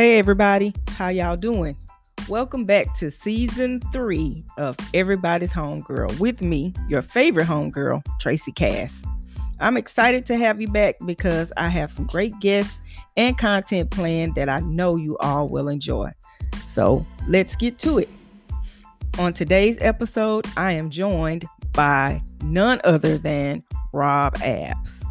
Hey everybody, how y'all doing? Welcome back to season three of Everybody's Homegirl with me, your favorite homegirl, Tracy Cass. I'm excited to have you back because I have some great guests and content planned that I know you all will enjoy. So let's get to it. On today's episode, I am joined by none other than Rob Abs.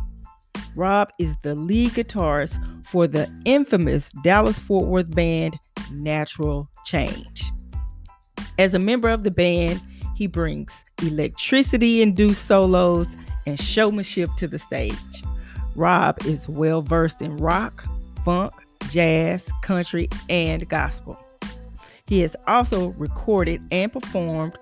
Rob is the lead guitarist for the infamous Dallas Fort Worth band Natural Change. As a member of the band, he brings electricity induced solos and showmanship to the stage. Rob is well versed in rock, funk, jazz, country, and gospel. He has also recorded and performed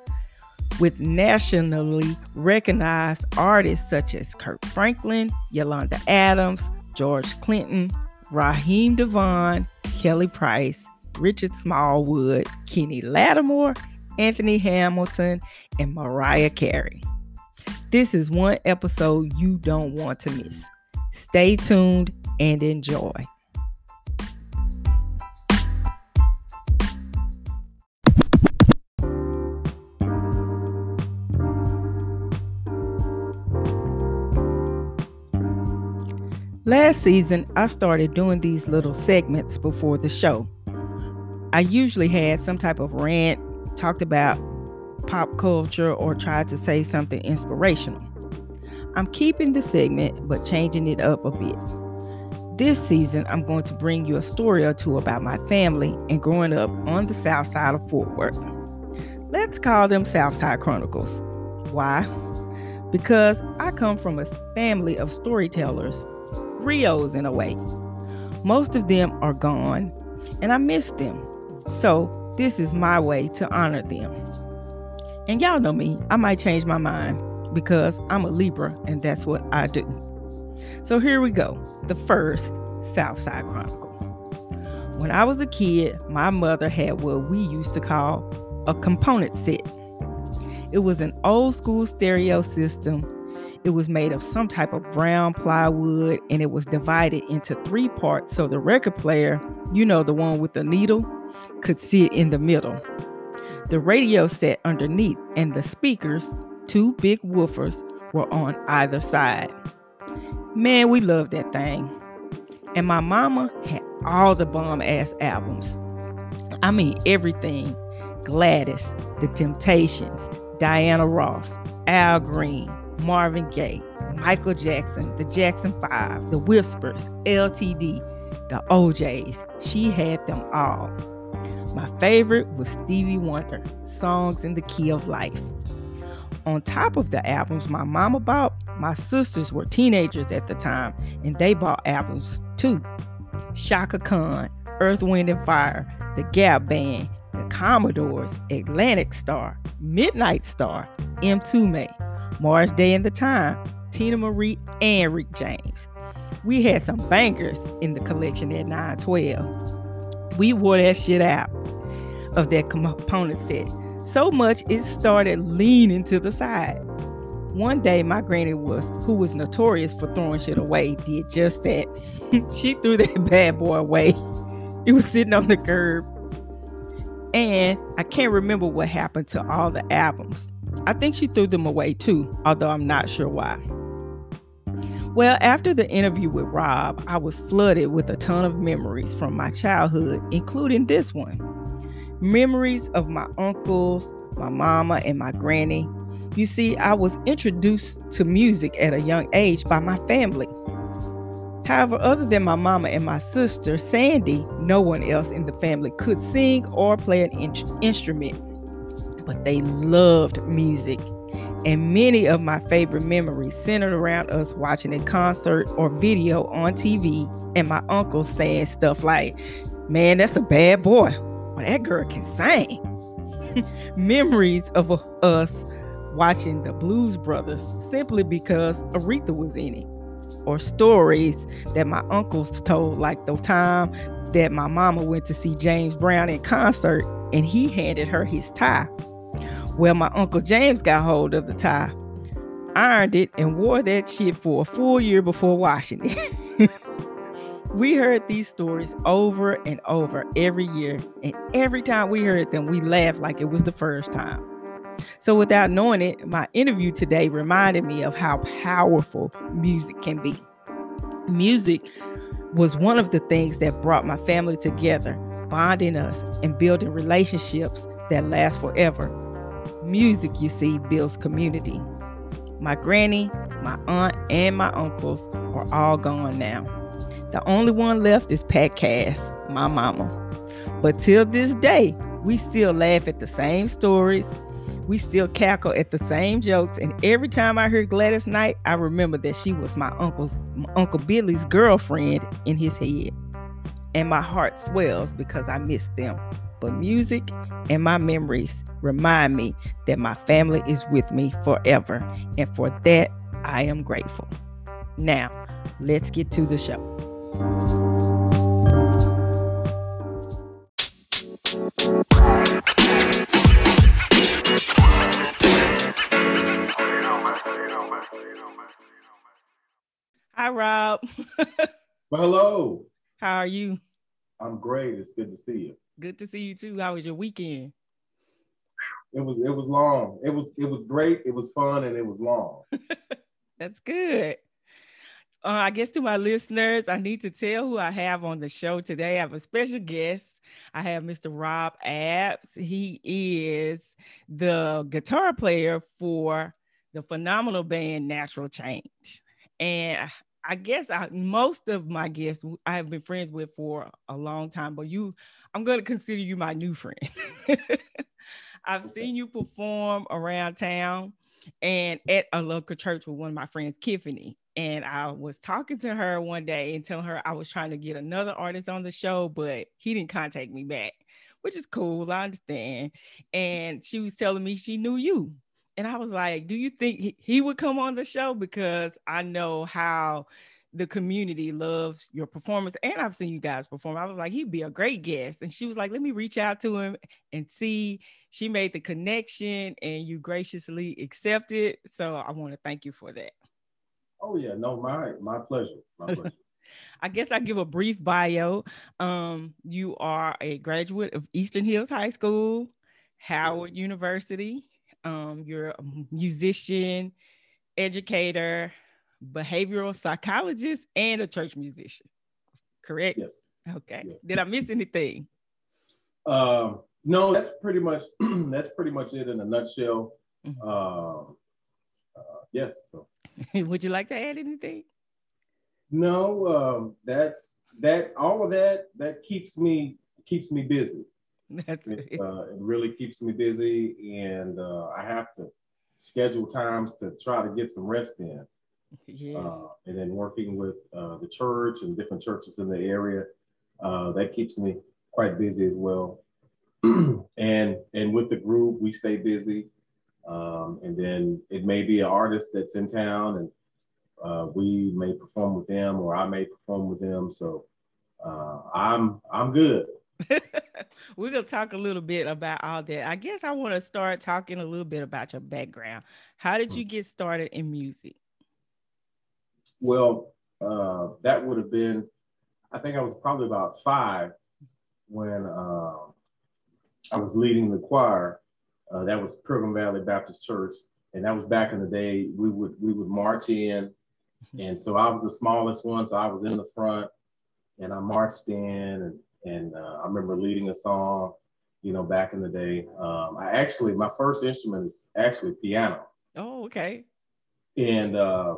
with nationally recognized artists such as Kirk Franklin, Yolanda Adams, George Clinton, Raheem DeVaughn, Kelly Price, Richard Smallwood, Kenny Lattimore, Anthony Hamilton, and Mariah Carey. This is one episode you don't want to miss. Stay tuned and enjoy. Last season, I started doing these little segments before the show. I usually had some type of rant, talked about pop culture, or tried to say something inspirational. I'm keeping the segment but changing it up a bit. This season, I'm going to bring you a story or two about my family and growing up on the south side of Fort Worth. Let's call them Southside Chronicles. Why? Because I come from a family of storytellers griots in a way. Most of them are gone, and I miss them. So, this is my way to honor them. And y'all know me, I might change my mind because I'm a Libra and that's what I do. So, here we go the first Southside Chronicle. When I was a kid, my mother had what we used to call a component set. It was an old school stereo system it was made of some type of brown plywood and it was divided into three parts so the record player, you know, the one with the needle, could sit in the middle. The radio set underneath and the speakers, two big woofers, were on either side. Man, we loved that thing. And my mama had all the bomb ass albums. I mean, everything Gladys, The Temptations, Diana Ross, Al Green, Marvin Gaye, Michael Jackson, the Jackson 5, the Whispers, LTD, the OJs. She had them all. My favorite was Stevie Wonder, Songs in the Key of Life. On top of the albums my mama bought, my sisters were teenagers at the time and they bought albums too. Chaka Khan, Earth, Wind and Fire, The Gap Band, The Commodores, Atlantic Starr, Midnight Star, Mtume Morris Day and the Time, Teena Marie, and Rick James. We had some bangers in the collection at 912. We wore that shit out of that component set. So much it started leaning to the side. One day, my granny was, who was notorious for throwing shit away, did just that. she threw that bad boy away. It was sitting on the curb. And I can't remember what happened to all the albums. I think she threw them away too, although I'm not sure why. Well, after the interview with Rob, I was flooded with a ton of memories from my childhood, including this one memories of my uncles, my mama, and my granny. You see, I was introduced to music at a young age by my family. However, other than my mama and my sister, Sandy, no one else in the family could sing or play an in- instrument but they loved music. And many of my favorite memories centered around us watching a concert or video on TV and my uncle saying stuff like, Man, that's a bad boy. Well, that girl can sing. memories of us watching the Blues Brothers simply because Aretha was in it. Or stories that my uncles told, like the time that my mama went to see James Brown in concert and he handed her his tie. Well, my Uncle James got hold of the tie, ironed it, and wore that shit for a full year before washing it. We heard these stories over and over every year, and every time we heard them, we laughed like it was the first time. So, without knowing it, my interview today reminded me of how powerful music can be. Music was one of the things that brought my family together, bonding us and building relationships that last forever. Music, you see, builds community. My granny, my aunt, and my uncles are all gone now. The only one left is Pat Cass, my mama. But till this day, we still laugh at the same stories, we still cackle at the same jokes, and every time I hear Gladys Knight, I remember that she was my uncle's my Uncle Billy's girlfriend in his head. And my heart swells because I miss them. But music and my memories remind me that my family is with me forever. And for that, I am grateful. Now, let's get to the show. Hi, Rob. well, hello. How are you? I'm great. It's good to see you. Good to see you too. How was your weekend? It was it was long. It was it was great. It was fun and it was long. That's good. Uh, I guess to my listeners, I need to tell who I have on the show today. I have a special guest. I have Mr. Rob Apps. He is the guitar player for the phenomenal band Natural Change. And I guess I, most of my guests I have been friends with for a long time, but you, I'm going to consider you my new friend. I've seen you perform around town and at a local church with one of my friends, Tiffany. And I was talking to her one day and telling her I was trying to get another artist on the show, but he didn't contact me back, which is cool. I understand. And she was telling me she knew you and I was like, do you think he would come on the show? Because I know how the community loves your performance. And I've seen you guys perform. I was like, he'd be a great guest. And she was like, let me reach out to him and see. She made the connection and you graciously accepted. So I want to thank you for that. Oh yeah, no, my my pleasure. My pleasure. I guess I give a brief bio. Um, you are a graduate of Eastern Hills High School, Howard University, um, you're a musician, educator, behavioral psychologist, and a church musician. Correct? Yes. Okay. Yes. Did I miss anything? Um, no, that's pretty much that's pretty much it in a nutshell. Mm-hmm. Uh, uh, yes. So. Would you like to add anything? No, um, that's that. All of that that keeps me keeps me busy. That's it. Uh, it really keeps me busy, and uh, I have to schedule times to try to get some rest in. Yes. Uh, and then working with uh, the church and different churches in the area, uh, that keeps me quite busy as well. and and with the group, we stay busy. Um, and then it may be an artist that's in town, and uh, we may perform with them, or I may perform with them. So I'm I'm good. We're gonna talk a little bit about all that. I guess I want to start talking a little bit about your background. How did you get started in music? Well, uh, that would have been, I think I was probably about five when uh, I was leading the choir. Uh, that was Pilgrim Valley Baptist Church, and that was back in the day. We would we would march in, mm-hmm. and so I was the smallest one, so I was in the front, and I marched in, and and uh, I remember leading a song, you know, back in the day. Um, I actually, my first instrument is actually piano. Oh, okay. And uh,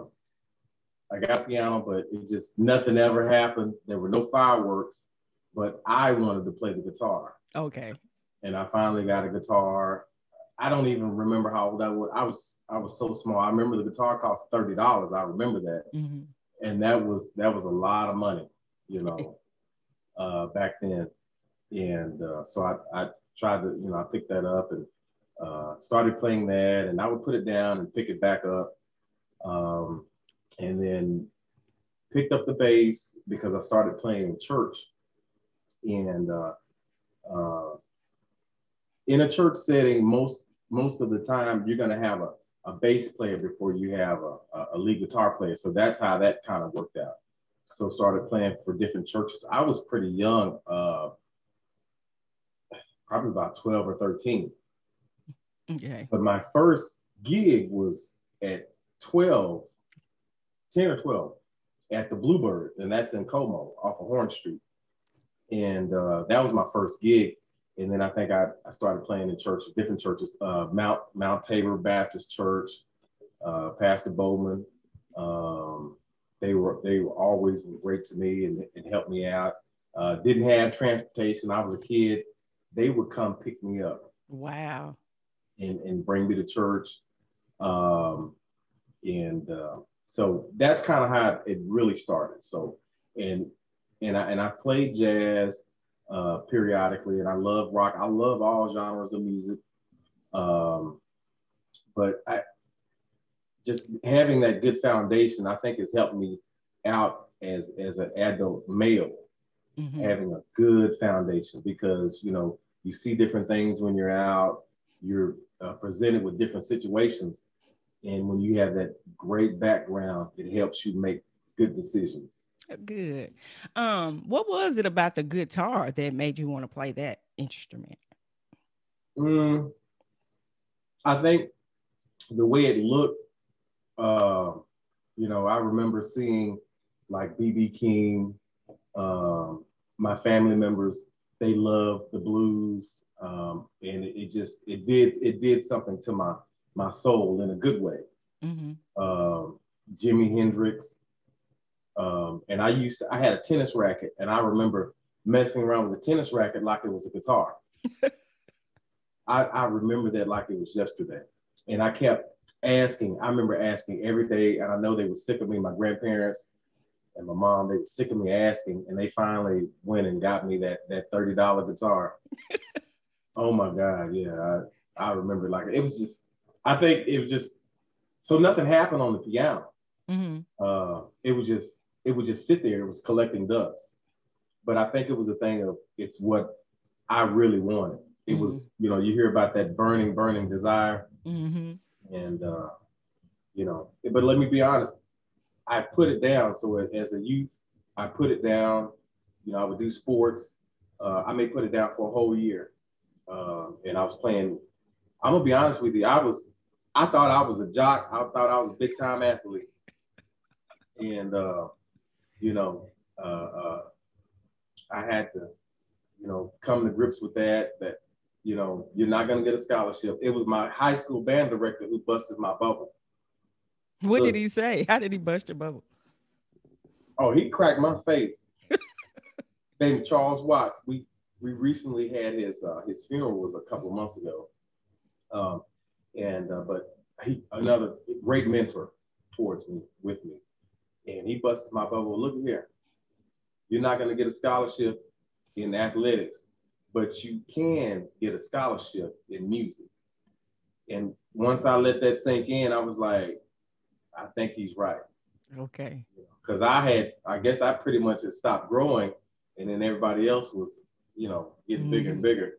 I got piano, but it just nothing ever happened. There were no fireworks, but I wanted to play the guitar. Okay. And I finally got a guitar. I don't even remember how old I was. I was I was so small. I remember the guitar cost thirty dollars. I remember that, mm-hmm. and that was that was a lot of money, you know uh, back then. And uh, so I, I tried to, you know, I picked that up and uh, started playing that, and I would put it down and pick it back up, um, and then picked up the bass because I started playing in church, and uh, uh, in a church setting, most most of the time you're going to have a, a bass player before you have a, a, a lead guitar player. So that's how that kind of worked out. so started playing for different churches. I was pretty young, uh, probably about 12 or 13. Okay. But my first gig was at 12, 10 or 12 at the Bluebird, and that's in Como off of Horne Street. And uh, that was my first gig. And then I think I, I started playing in churches, different churches, uh, Mount Mount Tabor Baptist Church, uh, Pastor Bowman. Um, they were they were always great to me and, and helped me out. Uh, didn't have transportation. I was a kid. They would come pick me up. Wow. And, and bring me to church. Um, and uh, so that's kind of how it really started. So and and I and I played jazz uh, periodically, and I love rock. I love all genres of music. Um, but I just having that good foundation, I think, has helped me out as as an adult male, mm-hmm. having a good foundation because you know you see different things when you're out. You're uh, presented with different situations, and when you have that great background, it helps you make good decisions. Good. Um, what was it about the guitar that made you want to play that instrument? Mm, I think the way it looked, uh, you know, I remember seeing like BB King, um, my family members, they love the blues. Um, and it, it, just it did it did something to my my soul in a good way. Mm-hmm. Um, Jimi Hendrix, um, and I used to, I had a tennis racket, and I remember messing around with a tennis racket like it was a guitar. I, I remember that like it was yesterday. And I kept asking, I remember asking every day, and I know they were sick of me, my grandparents and my mom, they were sick of me asking, and they finally went and got me that that $30 guitar. oh my God, yeah. I, I remember like it was just, I think it was just, so nothing happened on the piano. Mm-hmm. Uh, it was just it would just sit there. It was collecting dust. But I think it was a thing of it's what I really wanted. It mm-hmm. was, you know, you hear about that burning, burning desire. Mm-hmm. And, uh, you know, but let me be honest, I put it down. So as a youth, I put it down. You know, I would do sports. Uh, I may put it down for a whole year. Uh, and I was playing. I'm gonna be honest with you. I was, I thought I was a jock. I thought I was a big time athlete. And uh, you know, uh, uh, I had to, you know, come to grips with that, that, you know, you're not going to get a scholarship. It was my high school band director who busted my bubble. What did he say? How did he bust your bubble? Oh, he cracked my face. Named Charles Watts. We we recently had his uh, his funeral was a couple months ago, um, and uh, but he another great mentor towards me with me, and he busted my bubble. Look here, you're not going to get a scholarship in athletics, but you can get a scholarship in music. And once I let that sink in, I was like, I think he's right. Okay. Because I had, I guess I pretty much had stopped growing, and then everybody else was, you know, getting mm-hmm. bigger and bigger.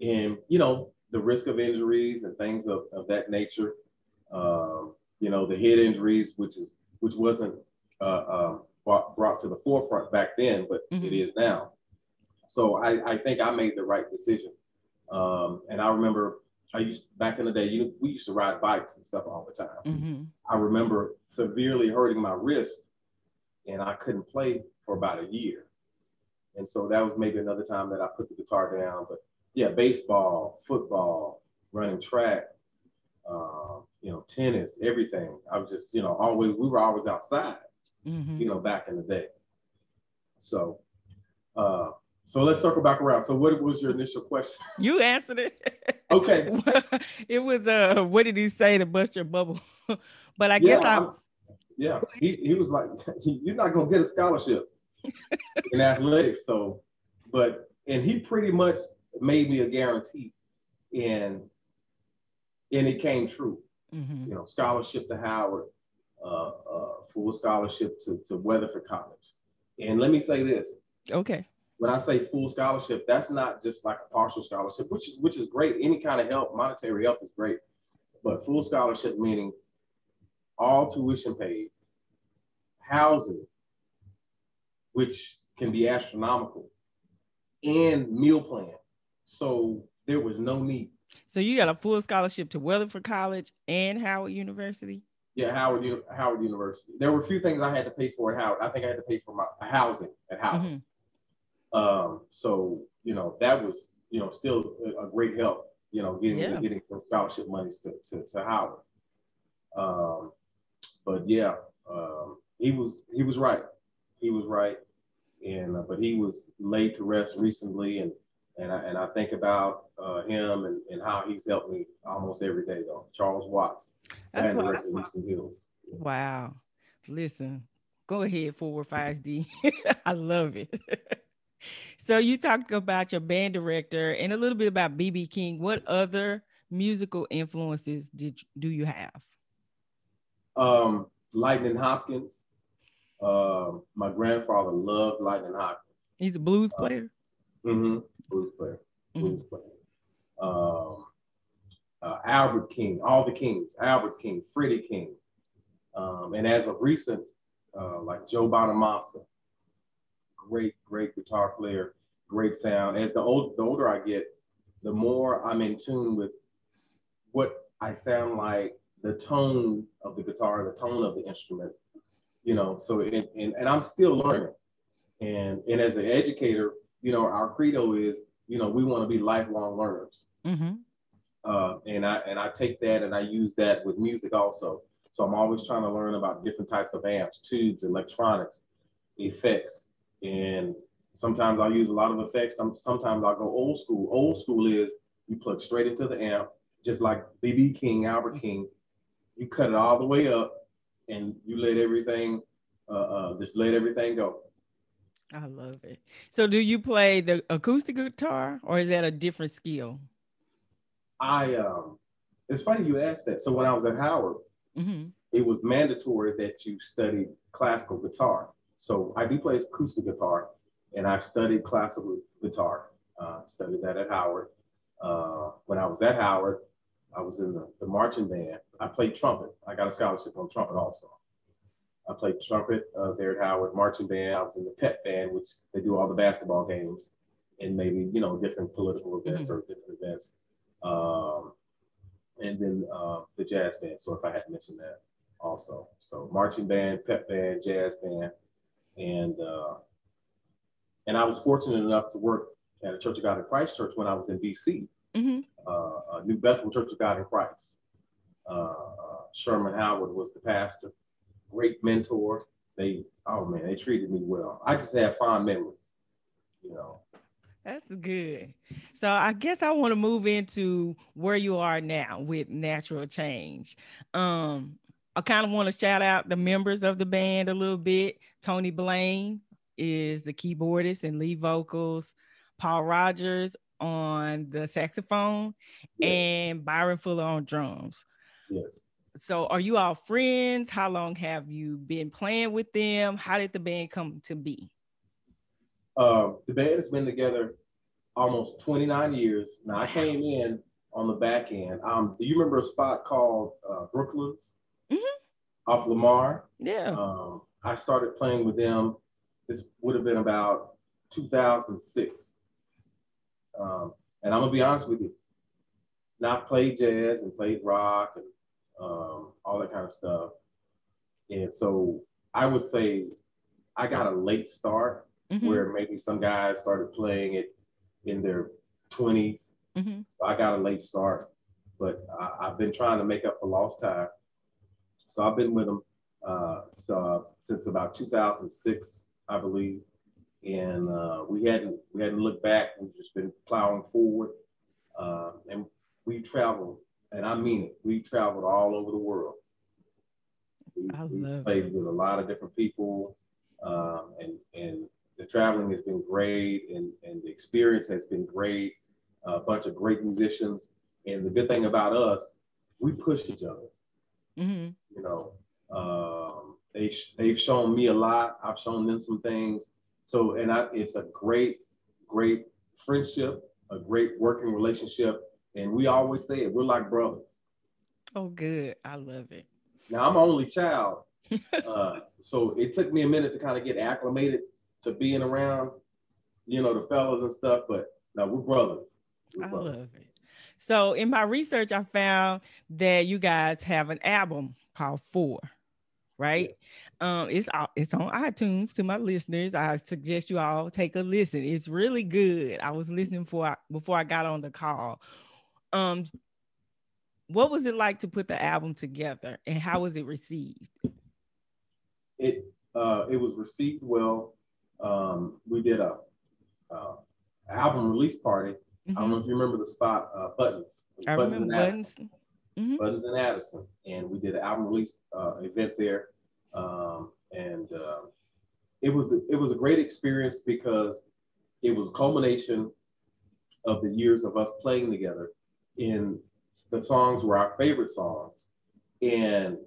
And, you know, the risk of injuries and things of, of that nature, um, you know, the head injuries, which is which wasn't uh, um, brought, brought, to the forefront back then, but mm-hmm. it is now. So I, I think I made the right decision. Um, and I remember I used back in the day, you we used to ride bikes and stuff all the time. Mm-hmm. I remember severely hurting my wrist, and I couldn't play for about a year. And so that was maybe another time that I put the guitar down. But yeah, baseball, football, running track, uh, you know, tennis, everything. I was just, you know, always, we were always outside, mm-hmm. you know, back in the day. So, uh, so let's circle back around. So what was your initial question? You answered it. Okay. it was, uh, what did he say to bust your bubble? but I guess yeah, I'm, yeah, he, he was like, you're not going to get a scholarship in athletics. So, but, and he pretty much made me a guarantee. And and it came true. Mm-hmm. You know, scholarship to Howard, uh, uh, full scholarship to, to Weatherford College. And let me say this. Okay. When I say full scholarship, that's not just like a partial scholarship, which which is great. Any kind of help, monetary help is great. But full scholarship meaning all tuition paid, housing, which can be astronomical, and meal plan. So there was no need. So you got a full scholarship to Weatherford College and Howard University. Yeah, Howard Howard University. There were a few things I had to pay for at Howard. I think I had to pay for my housing at Howard. Mm-hmm. Um, so you know that was you know still a, great help. You know, getting yeah. getting scholarship monies to to, to Howard. Um, but yeah, um, he was he was right. He was right, and uh, but he was laid to rest recently, and and I, and I think about uh, him and, and how he's helped me almost every day though. Charles Watts, That's why. Wow, listen, go ahead, four five D. I love it. so you talked about your band director and a little bit about BB King. What other musical influences did do you have? Um, Lightning Hopkins. Uh, my grandfather loved Lightning Hopkins. He's a blues uh, player. Uh, mm-hmm blues player, blues mm-hmm. player. Um, uh, Albert King, all the Kings, Albert King, Freddie King, um, and as of recent, uh, like Joe Bonamassa, great, great guitar player, great sound. As the old, the older I get, the more I'm in tune with what I sound like, the tone of the guitar, the tone of the instrument, you know. So, and, and, and I'm still learning. And, and as an educator, you know, our credo is, you know, we want to be lifelong learners. Mm-hmm. Uh, and I and I take that and I use that with music also. So I'm always trying to learn about different types of amps, tubes, electronics, effects, and sometimes I'll use a lot of effects. Some, sometimes I'll go old school. Old school is you plug straight into the amp, just like BB King, Albert King. You cut it all the way up, and you let everything, uh, uh, just let everything go. I love it. So, do you play the acoustic guitar, or is that a different skill? I um, it's funny you asked that. So when I was at Howard, mm-hmm. it was mandatory that you study classical guitar. So I do play acoustic guitar, and I've studied classical guitar. Uh, studied that at Howard. Uh, when I was at Howard, I was in the, the marching band. I played trumpet. I got a scholarship on trumpet also. I played trumpet uh, there at Howard, marching band. I was in the pep band, which they do all the basketball games and maybe, you know, different political events mm-hmm. or different events. Um, and then uh, the jazz band. So if I had to mention that also. So marching band, pep band, jazz band. And, uh, and I was fortunate enough to work at a Church of God in Christ church when I was in DC, mm-hmm. uh, New Bethel Church of God in Christ. Uh, Sherman Howard was the pastor great mentor. They, oh man, they treated me well. I just have fond memories, you know. That's good. So I guess I want to move into where you are now with natural change. Um, I kind of want to shout out the members of the band a little bit. Tony Blaine is the keyboardist and lead vocals. Paul Rogers on the saxophone, yes. and Byron Fuller on drums. Yes so are you all friends? How long have you been playing with them? How did the band come to be? Uh, the band has been together almost 29 years. Now I came in on the back end. Um, do you remember a spot called uh, Brooklands mm-hmm. off Lamar? Yeah. Um, I started playing with them. This would have been about 2006. Um, and I'm gonna be honest with you. Now I've played jazz and played rock and um, all that kind of stuff. And so I would say I got a late start mm-hmm. where maybe some guys started playing it in their 20s. Mm-hmm. So I got a late start, but I, have been trying to make up for lost time. So I've been with them uh, so, since about 2006, I believe. And uh, we hadn't we hadn't looked back. We've just been plowing forward, uh, and we traveled and I mean it. We traveled all over the world. We, I we played with a lot of different people, um, and and the traveling has been great, and and the experience has been great. A bunch of great musicians, and the good thing about us, we push each other. Mm-hmm. You know, um, they they've shown me a lot. I've shown them some things. So, and I, it's a great, great friendship, a great working relationship and we always say it, we're like brothers. Oh, good. I love it. Now I'm an only child. uh, so it took me a minute to kind of get acclimated to being around, you know, the fellas and stuff. But no, we're brothers. We're I brothers. love it. So in my research, I found that you guys have an album called Four, right? Um, it's it's on iTunes. To my listeners, I suggest you all take a listen. It's really good. I was listening for before I got on the call. Um, what was it like to put the album together, and how was it received? It uh, it was received well. Um, we did a uh, album release party. I don't know if you remember the spot uh, Buttons. Mm-hmm. I Buttons remember and Addison. buttons. Mhm. Buttons and Addison, and we did an album release uh, event there, um, and uh, it was it was a great experience because it was culmination of the years of us playing together. In the songs were our favorite songs, and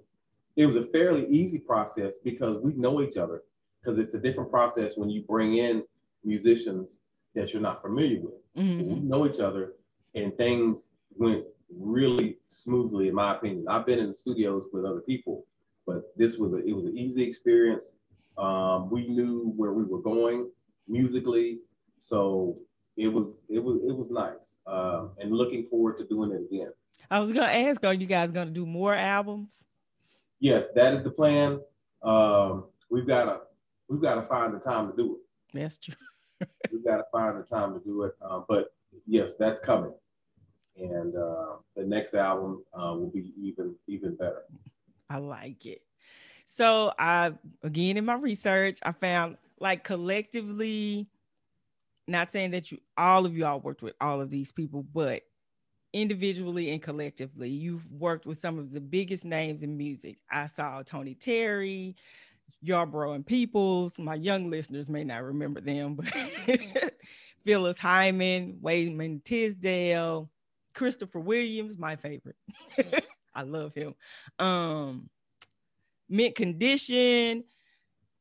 it was a fairly easy process because we know each other. Because it's a different process when you bring in musicians that you're not familiar with Mhm. we know each other and things went really smoothly in my opinion i've been in the studios with other people but this was a it was an easy experience um, we knew where we were going musically so it was it was it was nice um, and looking forward to doing it again I was gonna ask, are you guys gonna do more albums? yes that is the plan um, we've got to we've got to find the time to do it That's true. we've got to find the time to do it. Uh, but yes, that's coming, and uh, the next album uh, will be even even better. I like it. So I again in my research, I found like collectively, not saying that you all of you all worked with all of these people, but individually and collectively, you've worked with some of the biggest names in music. I saw Tony Terry, Yarbrough and Peoples. My young listeners may not remember them, but Phyllis Hyman, Wayman Tisdale, Christopher Williams, my favorite. I love him. Um, mint condition.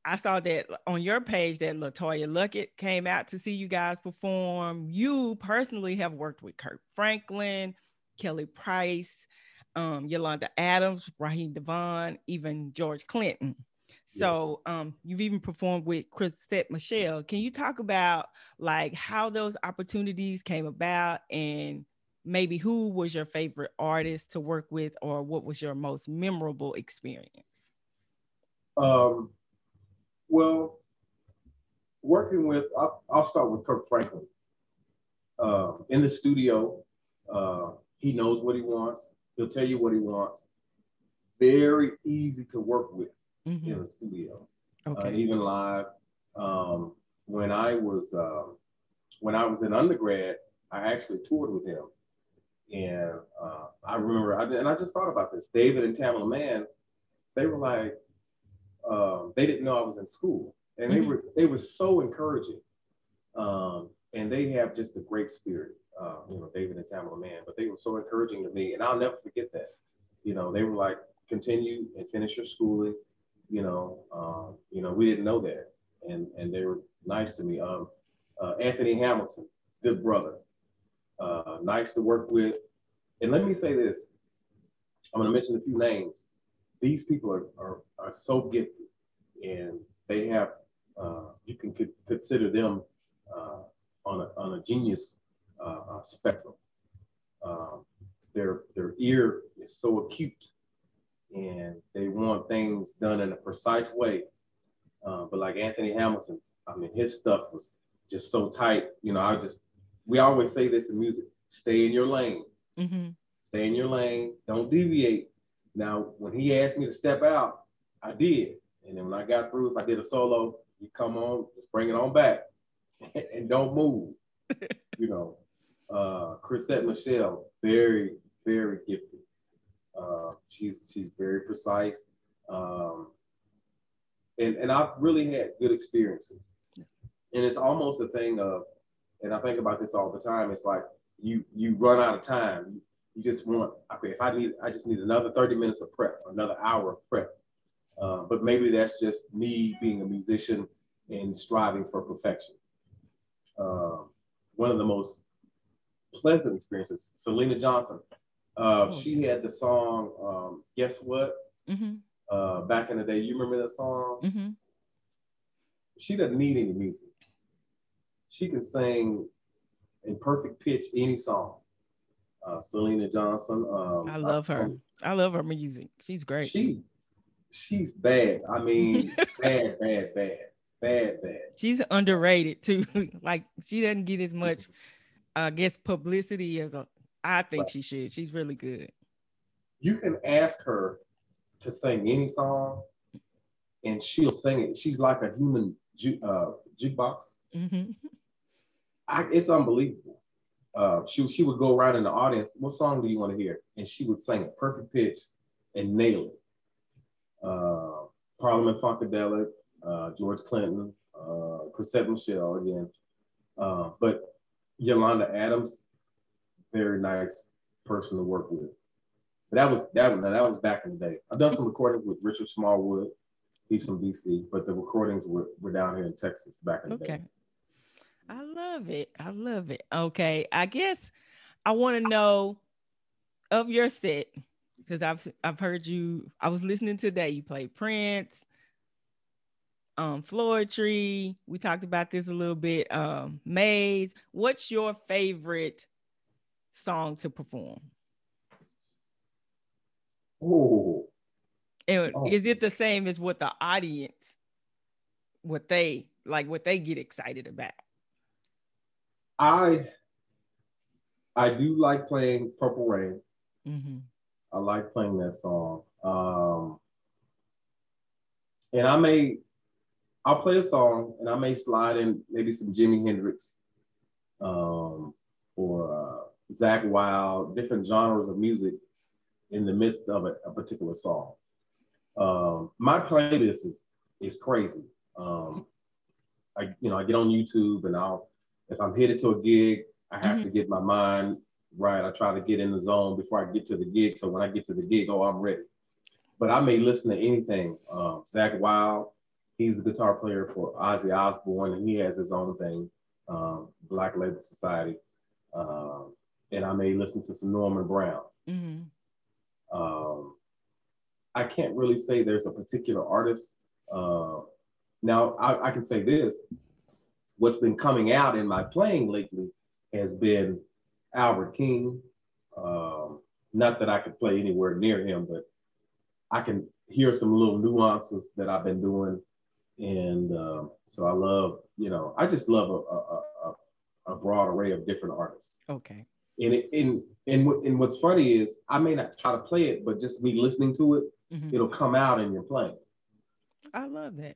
I saw that on your page that LeToya Luckett came out to see you guys perform. You personally have worked with Kirk Franklin, Kelly Price, um, Yolanda Adams, Raheem DeVaughn, even George Clinton. So um, you've even performed with Chrisette Michele. Can you talk about like how those opportunities came about and maybe who was your favorite artist to work with or what was your most memorable experience? Um, well, working with I'll, I'll start with Kirk Franklin. Um, in the studio, uh, he knows what he wants. He'll tell you what he wants. Very easy to work with Mhm. in the studio. uh, Okay. even live. Um, when I was um, when I was in undergrad, I actually toured with him, and uh, I remember, I, and I just thought about this. David and Tamela Mann, they were like, um, they didn't know I was in school, and they Mhm. were they were so encouraging, um, and they have just a great spirit. Uh, you know, David and Tamela Mann, but they were so encouraging to me, and I'll never forget that. You know, they were like, continue and finish your schooling you know, um, you know, we didn't know that, and and they were nice to me. Um, uh, Anthony Hamilton, good brother, uh, nice to work with. And let me say this: I'm going to mention a few names. These people are are, are so gifted, and they have uh, you can co- consider them uh, on a on a genius uh, uh, spectrum. Um, their their ear is so acute and they want things done in a precise way. Uh, but like Anthony Hamilton, I mean, his stuff was just so tight. You know, I just, we always say this in music stay in your lane, Mhm. stay in your lane, don't deviate. Now, when he asked me to step out, I did. And then when I got through, if I did a solo, you come on, just bring it on back and don't move. you know, uh, Chrisette Michele, very, very gifted. Uh, she's she's very precise, um, and and I've really had good experiences. And it's almost a thing of, and I think about this all the time. It's like you you run out of time. You, just want okay. If I need, I just need another thirty minutes of prep, another hour of prep. Uh, but maybe that's just me being a musician and striving for perfection. Um, one of the most pleasant experiences, Syleena Johnson. Uh, Oh, she had the song um, "Guess What" Mhm. uh, back in the day. You remember that song? Mhm. she doesn't need any music. She can sing in perfect pitch any song. Uh, Syleena Johnson. Um, I love her. I, I love her music. She's great. She's she's bad. I mean, bad, bad, bad, bad, bad. She's underrated too. like she doesn't get as much, I guess, publicity as a. I think right. she should. She's really good. You can ask her to sing any song, and she'll sing it. She's like a human ju- uh, jukebox. Mm-hmm. I, it's unbelievable. Uh, she she would go around in the audience. What song do you want to hear? And she would sing it perfect pitch and nail it. Uh, Parliament Funkadelic, uh, George Clinton, uh, Chrisette Michele again. Uh, but Yolanda Adams, very nice person to work with. But that was that that was back in the day. I've done some recordings with Richard Smallwood. He's from DC, but the recordings were, were down here in Texas back in the okay. day. I love it. I love it. Okay. I guess I want to know of your set because I've I've heard you. I was listening today. You played Prince, um, Floetry. We talked about this a little bit. Um, Maze. What's your favorite song to perform? Oh. And oh. is it the same as what the audience, what they like, what they get excited about? I I do like playing Purple Rain. Mm-hmm. I like playing that song. Um, and I may, I'll play a song and I may slide in maybe some Jimi Hendrix um, or uh, Zakk Wylde, different genres of music in the midst of a, a particular song. Um, my playlist is is crazy. Um, I you know I get on YouTube and I'll if I'm headed to a gig, I have mm-hmm. to get my mind right. I try to get in the zone before I get to the gig. So when I get to the gig, oh, I'm ready. But I may listen to anything. Um, Zakk Wylde, he's a guitar player for Ozzy Osbourne, and he has his own thing, um, Black Label Society. Um, and I may listen to some Norman Brown. Mm-hmm. Um, I can't really say there's a particular artist. Uh, now, I, I can say this what's been coming out in my playing lately has been Albert King. Um, not that I could play anywhere near him, but I can hear some little nuances that I've been doing. And um, so I love, you know, I just love a, a, a, a broad array of different artists. Okay. And, it, and, and, and what's funny is I may not try to play it, but just me listening to it, mm-hmm. it'll come out in your playing. I love that.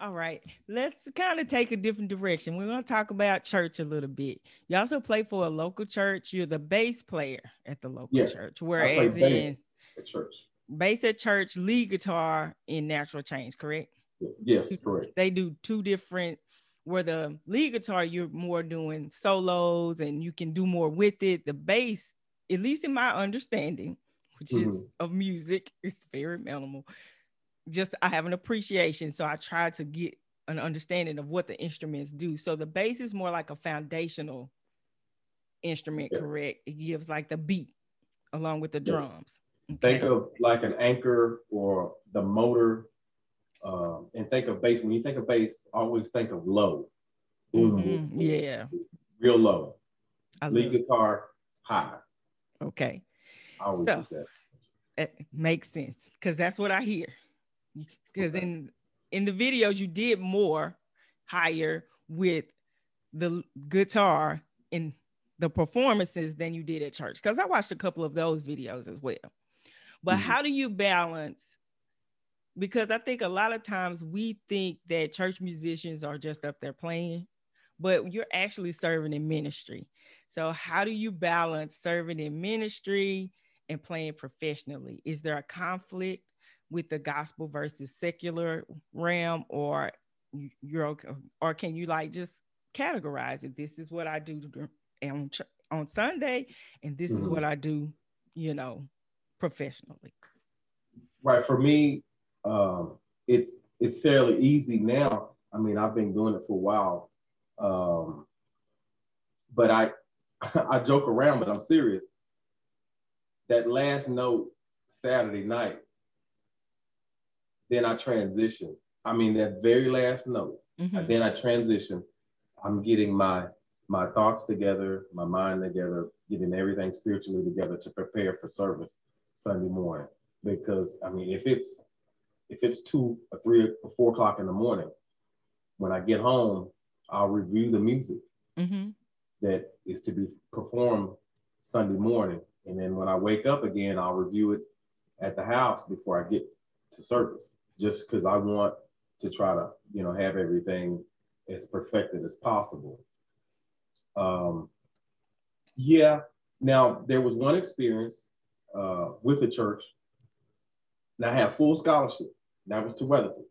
All right, let's kind of take a different direction. We're going to talk about church a little bit. You also play for a local church. You're the bass player at the local yeah, church, whereas in at church, bass at church, lead guitar in natural change, correct? Yes, correct. They do two different. Where the lead guitar, you're more doing solos and you can do more with it. The bass, at least in my understanding, which mm-hmm. is of music, it's very minimal just I have an appreciation. So I try to get an understanding of what the instruments do. So the bass is more like a foundational instrument, yes. correct? It gives like the beat along with the yes. drums. Okay. Think of like an anchor or the motor. Um, and think of bass. When you think of bass, always think of low. Mm-hmm. Yeah. Real low. I Lead guitar high. Okay. I always so, that. It makes sense because that's what I hear because okay. in in the videos you did more higher with the guitar in the performances than you did at church because i watched a couple of those videos as well but mm-hmm. how do you balance because i think a lot of times we think that church musicians are just up there playing but you're actually serving in ministry so how do you balance serving in ministry and playing professionally is there a conflict with the gospel versus secular realm or you're okay, or can you like just categorize it? This is what i do on on sunday and this mm-hmm. is what i do you know professionally. Right for me um it's it's fairly easy now. I mean i've been doing it for a while um but i i joke around but i'm serious. That last note saturday night then I transition. I mean, that very last note, Mm-hmm. then I transition. I'm getting my my thoughts together, my mind together, getting everything spiritually together to prepare for service Sunday morning. Because I mean, if it's if it's two or three or four o'clock in the morning, when I get home, I'll review the music mm-hmm. that is to be performed Sunday morning. And then when I wake up again, I'll review it at the house before I get to service, just because I want to try to, you know, have everything as perfected as possible. Um, yeah. Now there was one experience uh, with the church. And I had full scholarship. That was to Weatherford.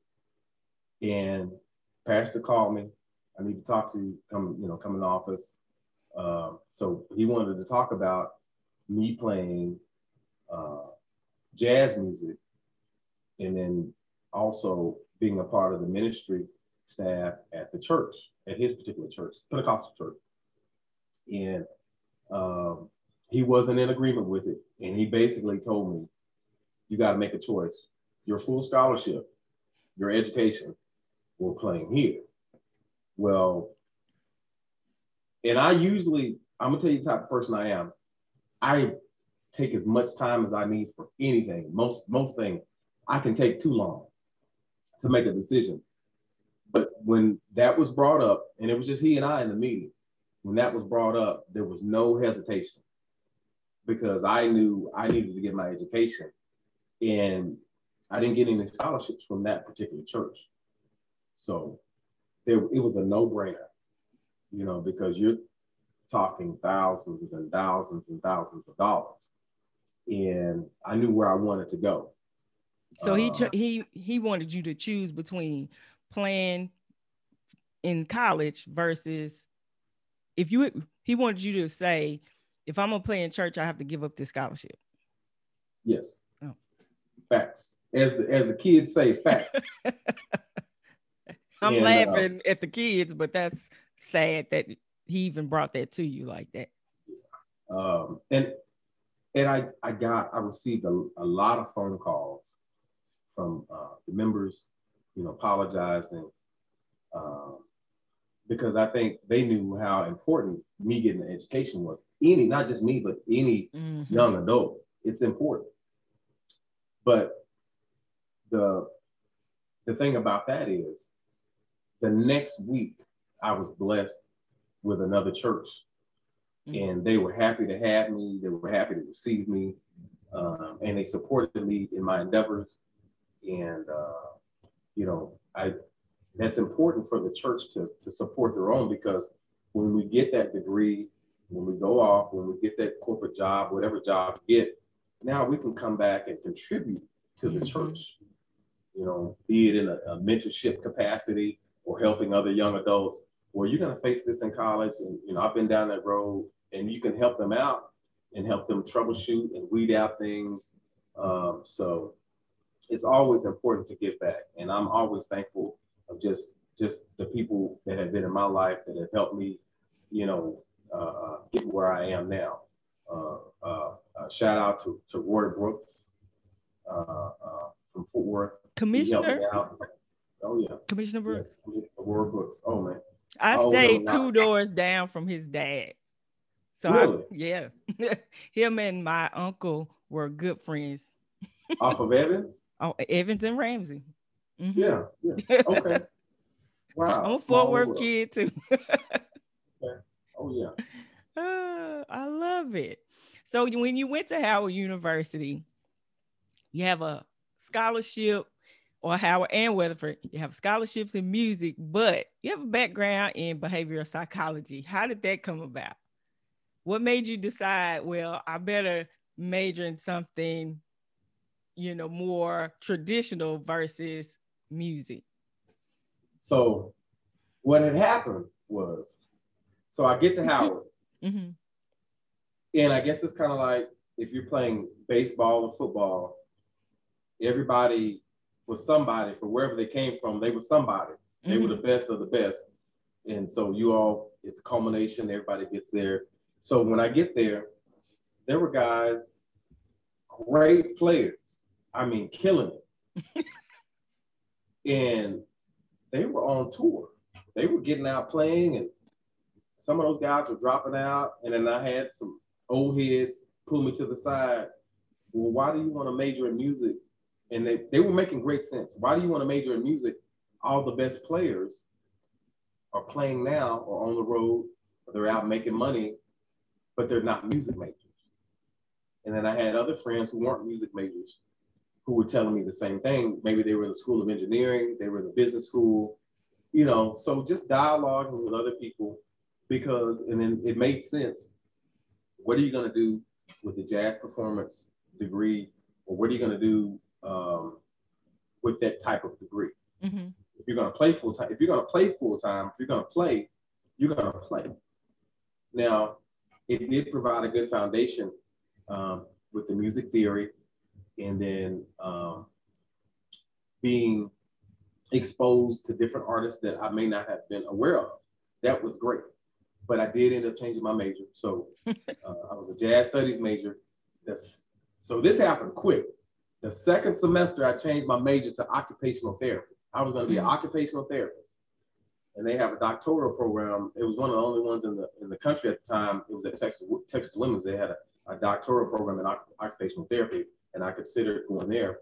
And pastor called me. I need to talk to you. Come, you know, come in the office. Um, so he wanted to talk about me playing uh, jazz music, and then also being a part of the ministry staff at the church, at his particular church, Pentecostal church. And um, he wasn't in agreement with it. And he basically told me, you got to make a choice. Your full scholarship, your education, we're playing here. Well, and I usually, I'm gonna tell you the type of person I am. I take as much time as I need for anything. Most most things I can take too long to make a decision. But when that was brought up, and it was just he and I in the meeting, when that was brought up, there was no hesitation because I knew I needed to get my education. And I didn't get any scholarships from that particular church. So there, it was a no brainer, you know, because you're talking thousands and thousands and thousands of dollars. And I knew where I wanted to go. So uh, he ch- he he wanted you to choose between playing in college versus if you he wanted you to say if I'm gonna play in church, I have to give up this scholarship. Yes. Oh. Facts. As the as the kids say, facts. I'm and, uh, laughing uh, at the kids, but that's sad that he even brought that to you like that. Um, and and I I got I received a, a lot of phone calls from uh, the members, you know, apologizing um, because I think they knew how important me getting an education was. Any, not just me, but any mm-hmm. young adult, it's important. But the the thing about that is the next week I was blessed with another church. Mm-hmm. And they were happy to have me. They were happy to receive me. Um, and they supported me in my endeavors. And, uh, you know, I that's important for the church to, to support their own because when we get that degree, when we go off, when we get that corporate job, whatever job we get, now we can come back and contribute to the mm-hmm. church, you know, be it in a, a mentorship capacity, or helping other young adults well you're going to face this in college and you know i've been down that road and you can help them out and help them troubleshoot and weed out things um, so it's always important to give back and i'm always thankful of just just the people that have been in my life that have helped me you know uh, uh get where i am now uh, uh, uh shout out to, to roy brooks uh, from fort worth commissioner Oh yeah. Commissioner Brooks. Yes. Ward Brooks. Oh man. I oh, stayed two doors down from his dad. So really? I, yeah. Him and my uncle were good friends. Off of Evans? Oh, Evans and Ramsey. Mm-hmm. Yeah, yeah. Okay. Wow. I'm a Fort Worth kid too. okay. Oh yeah. Uh, I love it. So when you went to Howard University, you have a scholarship or Howard and Weatherford, you have scholarships in music, but you have a background in behavioral psychology. How did that come about? What made you decide, well, I better major in something, you know, more traditional versus music? So, what had happened was, so I get to Howard, mm-hmm. and I guess it's kind of like if you're playing baseball or football, everybody was somebody, for wherever they came from, they were somebody. They mm-hmm. were the best of the best. And so you all, it's a culmination, everybody gets there. So when I get there, there were guys, great players. I mean, killing it. and they were on tour. they were getting out playing, and some of those guys were dropping out. And then I had some old heads pull me to the side. Well, why do you want to major in music? And they, they were making great sense. Why do you want to major in music? All the best players are playing now or on the road, or they're out making money, but they're not music majors. And then I had other friends who weren't music majors who were telling me the same thing. Maybe they were in the school of engineering, they were in the business school, you know. So just dialoguing with other people because, and then it made sense. What are you going to do with the jazz performance degree, or what are you going to do um, with that type of degree? Mm-hmm. If you're going to play full time, if you're going to play full time, if you're going to play, you're going to play. Now, it did provide a good foundation um, with the music theory and then um, being exposed to different artists that I may not have been aware of. That was great. But I did end up changing my major. So uh, I was a jazz studies major. That's, so this happened quick. The second semester, I changed my major to occupational therapy. I was going to be an mm. occupational therapist. And they have a doctoral program. It was one of the only ones in the in the country at the time. It was at Texas Texas Women's. They had a, a doctoral program in occupational therapy and I considered going there.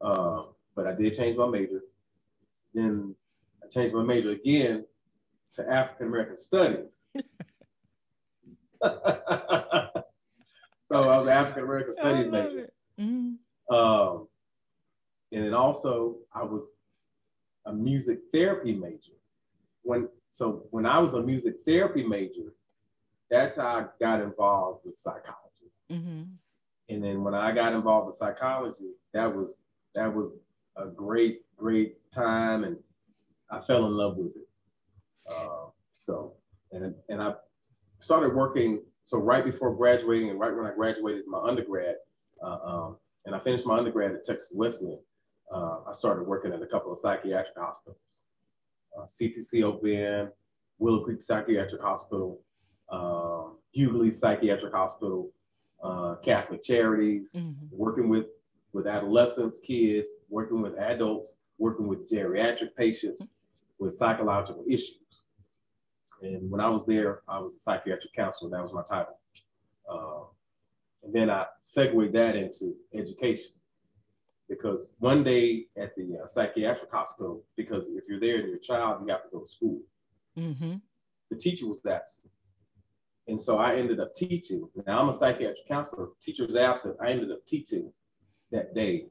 Uh, but I did change my major. Then I changed my major again to African American Studies. so I was African American Studies major. Mm-hmm. Um, and then also I was a music therapy major. When so when I was a music therapy major, that's how I got involved with psychology. Mm-hmm. And then when I got involved with psychology, that was that was a great, great time, and I fell in love with it. Uh, so, and and I started working. So right before graduating, and right when I graduated my undergrad, uh, um, and I finished my undergrad at Texas Wesleyan, uh, I started working at a couple of psychiatric hospitals, uh, Bend, Willow Creek Psychiatric Hospital, um, Huguley Psychiatric Hospital, uh, Catholic Charities, mm-hmm. working with with adolescents, kids, working with adults, working with geriatric patients mm-hmm. with psychological issues. And when I was there, I was a psychiatric counselor. That was my title. Uh, and then I segued that into education because one day at the uh, psychiatric hospital, because if you're there and you're a child, you have to go to school. Mm-hmm. The teacher was absent. And so I ended up teaching. Now I'm a psychiatric counselor. Teacher was absent. I ended up teaching that day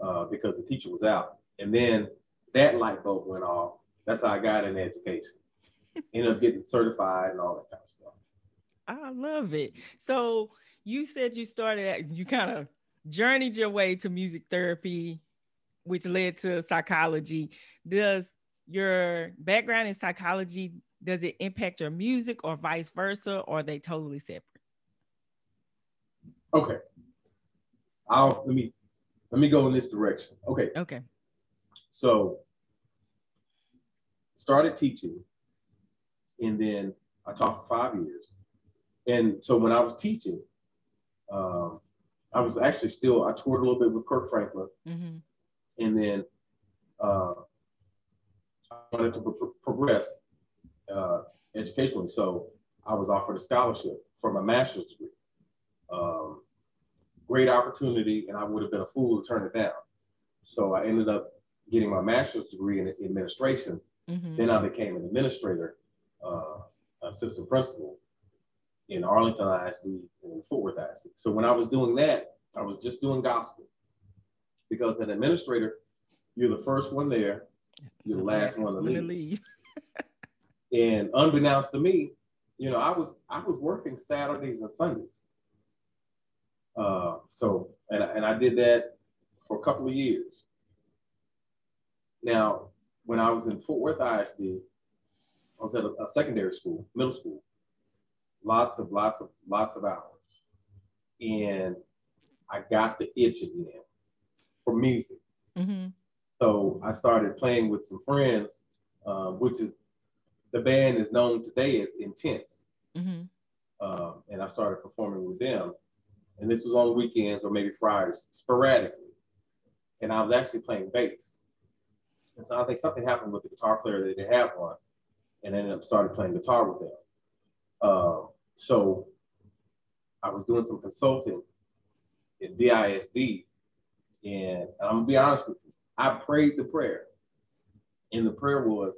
uh, because the teacher was out. And then that light bulb went off. That's how I got into education. ended up getting certified and all that kind of stuff. I love it. So you said you started at, you kind of journeyed your way to music therapy, which led to psychology. Does your background in psychology does it impact your music or vice versa or are they totally separate? Okay. I'll let me let me go in this direction. Okay. Okay. So started teaching and then i taught for five years. And so when i was teaching um, i was actually still i toured a little bit with kirk franklin. Mm-hmm. and then uh, i wanted to pro- progress uh, educationally. So I was offered a scholarship for my master's degree. Um, great opportunity, and I would have been a fool to turn it down. So I ended up getting my master's degree in administration. Mm-hmm. Then I became an administrator, uh, assistant principal in Arlington ISD and Fort Worth ISD. So when I was doing that, I was just doing gospel because an administrator, you're the first one there, you're the last one to leave. And unbeknownst to me, you know, I was I was working Saturdays and Sundays. Uh, so and and I did that for a couple of years. Now, when I was in Fort Worth ISD, I was at a, a secondary school, middle school. Lots of lots of lots of hours, and I got the itch again for music. Mm-hmm. So I started playing with some friends, uh, which is the band is known today as Intense. Mm-hmm. Um, and I started performing with them. And this was on weekends or maybe Fridays, sporadically. And I was actually playing bass. And so I think something happened with the guitar player that they have one. and ended up started playing guitar with them. Uh, so I was doing some consulting in DISD, and I'm gonna be honest with you, I prayed the prayer, and the prayer was,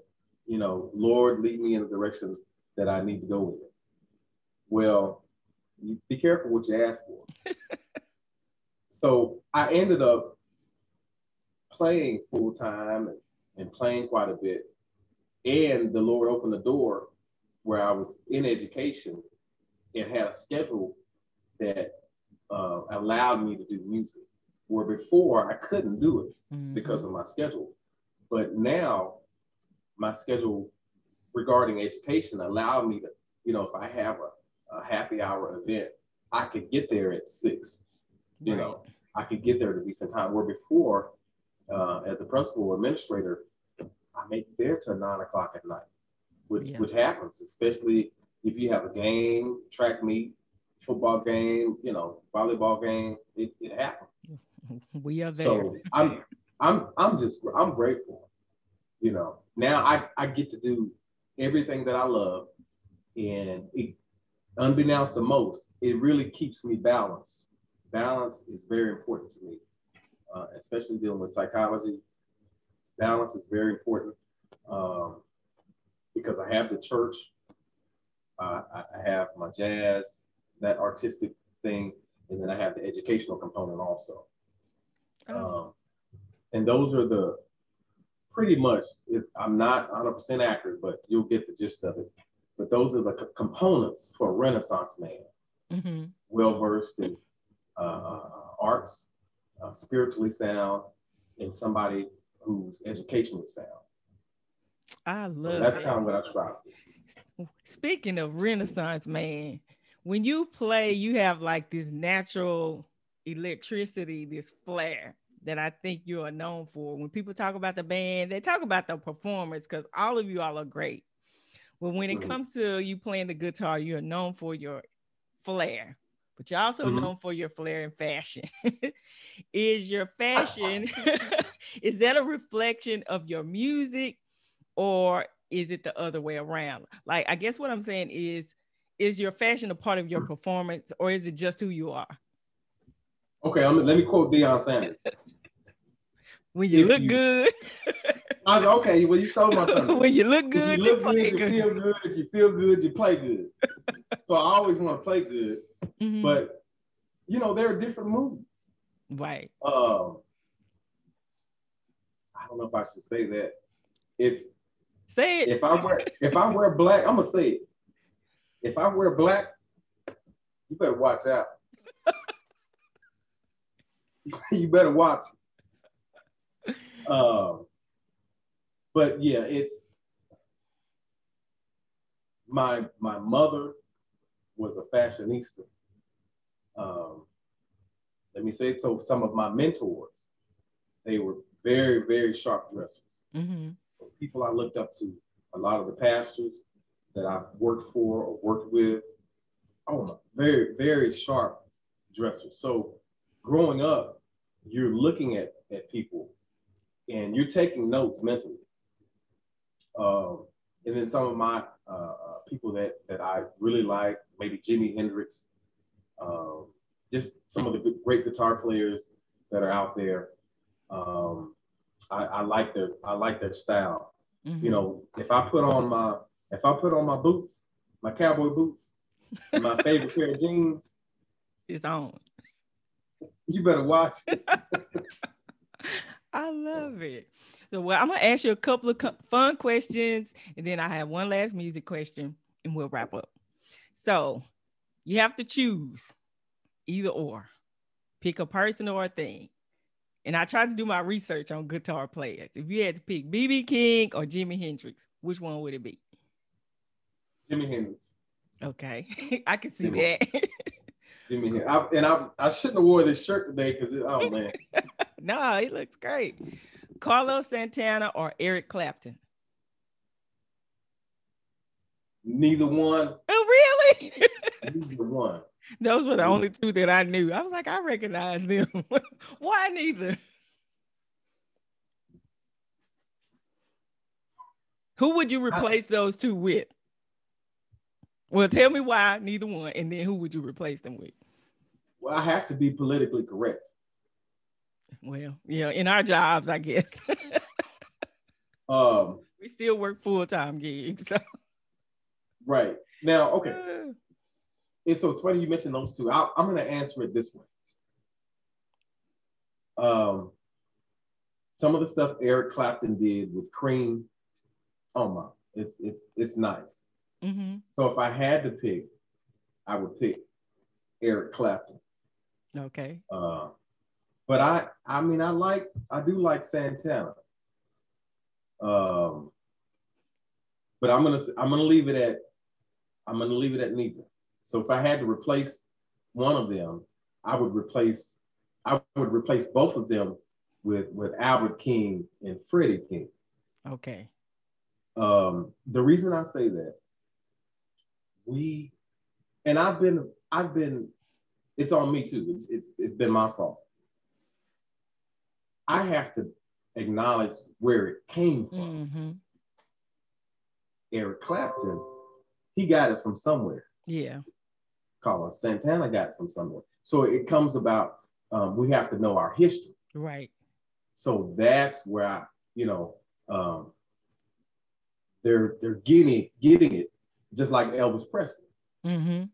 you know, Lord, lead me in the direction that I need to go with it. Well, you be careful what you ask for. so I ended up playing full time and, and playing quite a bit. And the Lord opened the door where I was in education and had a schedule that uh, allowed me to do music, where before I couldn't do it mm-hmm. because of my schedule. But now my schedule regarding education allowed me to, you know, if I have a, a happy hour event, I could get there at six. You right. know, I could get there to decent time. Where before, uh, as a principal administrator, I make it there till nine o'clock at night, which yeah. which happens, especially if you have a game, track meet, football game, you know, volleyball game. It, it happens. We are there. So I'm I'm I'm just I'm grateful. You know, now I I get to do everything that I love, and it, unbeknownst to most, it really keeps me balanced. Balance is very important to me, uh, especially dealing with psychology. Balance is very important um, because I have the church, uh, I have my jazz, that artistic thing, and then I have the educational component also. Oh. Um, and those are the pretty much, I'm not 100% accurate, but you'll get the gist of it. But those are the co- components for a Renaissance man, mm-hmm. well versed in uh, arts, uh, spiritually sound, and somebody who's educationally sound. I love so that's kind of what I strive for. Speaking of Renaissance man, when you play, you have like this natural electricity, this flair that I think you are known for. When people talk about the band, they talk about the performance because all of you all are great. But when it mm-hmm. comes to you playing the guitar, you're known for your flair, but you're also mm-hmm. known for your flair and fashion. is your fashion, is that a reflection of your music or is it the other way around? Like, I guess what I'm saying is, is your fashion a part of your performance or is it just who you are? Okay, I'm, let me quote Deion Sanders. when you if look you, good. I was like, okay. Well, you stole my thunder. when you look good, if you, look you good, good, you feel good. If you feel good, you play good. so I always want to play good, mm-hmm. but you know there are different moods. Right. Um, I don't know if I should say that. If say it. If I wear if I wear black, I'm gonna say it. If I wear black, you better watch out. you better watch. Um, but yeah, it's my my mother was a fashionista. Um, let me say it. So some of my mentors, they were very very sharp dressers. Mm-hmm. People I looked up to. A lot of the pastors that I've worked for or worked with, oh, very very sharp dressers. So growing up, you're looking at at people and you're taking notes mentally. Um, and then some of my uh, uh, people that that I really like, maybe Jimi Hendrix, um, just some of the great guitar players that are out there. Um, I, I, like their I like their style. Mm-hmm. You know, if I put on my if I put on my boots, my cowboy boots, my favorite pair of jeans, it's on. You better watch. I love it. So, well, I'm gonna ask you a couple of fun questions, and then I have one last music question, and we'll wrap up. So, you have to choose either or. Pick a person or a thing. And I tried to do my research on guitar players. If you had to pick BB King or Jimi Hendrix, which one would it be? Jimi Hendrix. Okay, I can see Jimi. that. Hendrix. I, and I, I shouldn't have wore this shirt today because it's oh man. no, he looks great. Carlos Santana or Eric Clapton? Neither one. Oh, really? Neither one. Those were the only two that I knew. I was like, I recognize them. Why neither? Who would you replace I, those two with? Well, tell me why neither one, and then who would you replace them with? Well, I have to be politically correct. Well, yeah, in our jobs, I guess. um, we still work full time gigs. So. Right now, okay. and so it's funny you mentioned those two. i am going to answer it this way. Um, some of the stuff Eric Clapton did with Cream, oh my, it's it's it's nice. Mm-hmm. So if I had to pick, I would pick Eric Clapton. Okay. Uh, but I I mean I like I do like Santana. Um, but I'm gonna I'm gonna leave it at I'm gonna leave it at neither. So if I had to replace one of them, I would replace I would replace both of them with with Albert King and Freddie King. Okay. Um, the reason I say that, we, and I've been I've been, it's on me too. It's it's it's been my fault. I have to acknowledge where it came from. Mm-hmm. Eric Clapton, he got it from somewhere. Yeah. Carlos Santana got it from somewhere. So it comes about um, we have to know our history. Right. So that's where I, you know, um, they're they're getting getting it just like Elvis Presley. Mm-hmm.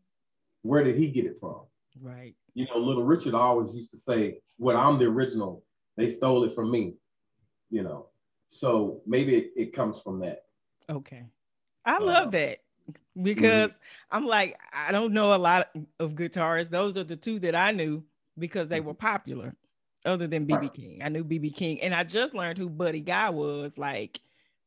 Where did he get it from? Right. You know, Little Richard always used to say, "Well, I'm the original. They stole it from me." You know, so maybe it, it comes from that. Okay, I love uh, that because mm-hmm. I'm like I don't know a lot of guitarists. Those are the two that I knew because they mm-hmm. were popular. Other than BB right. King, I knew BB King, and I just learned who Buddy Guy was like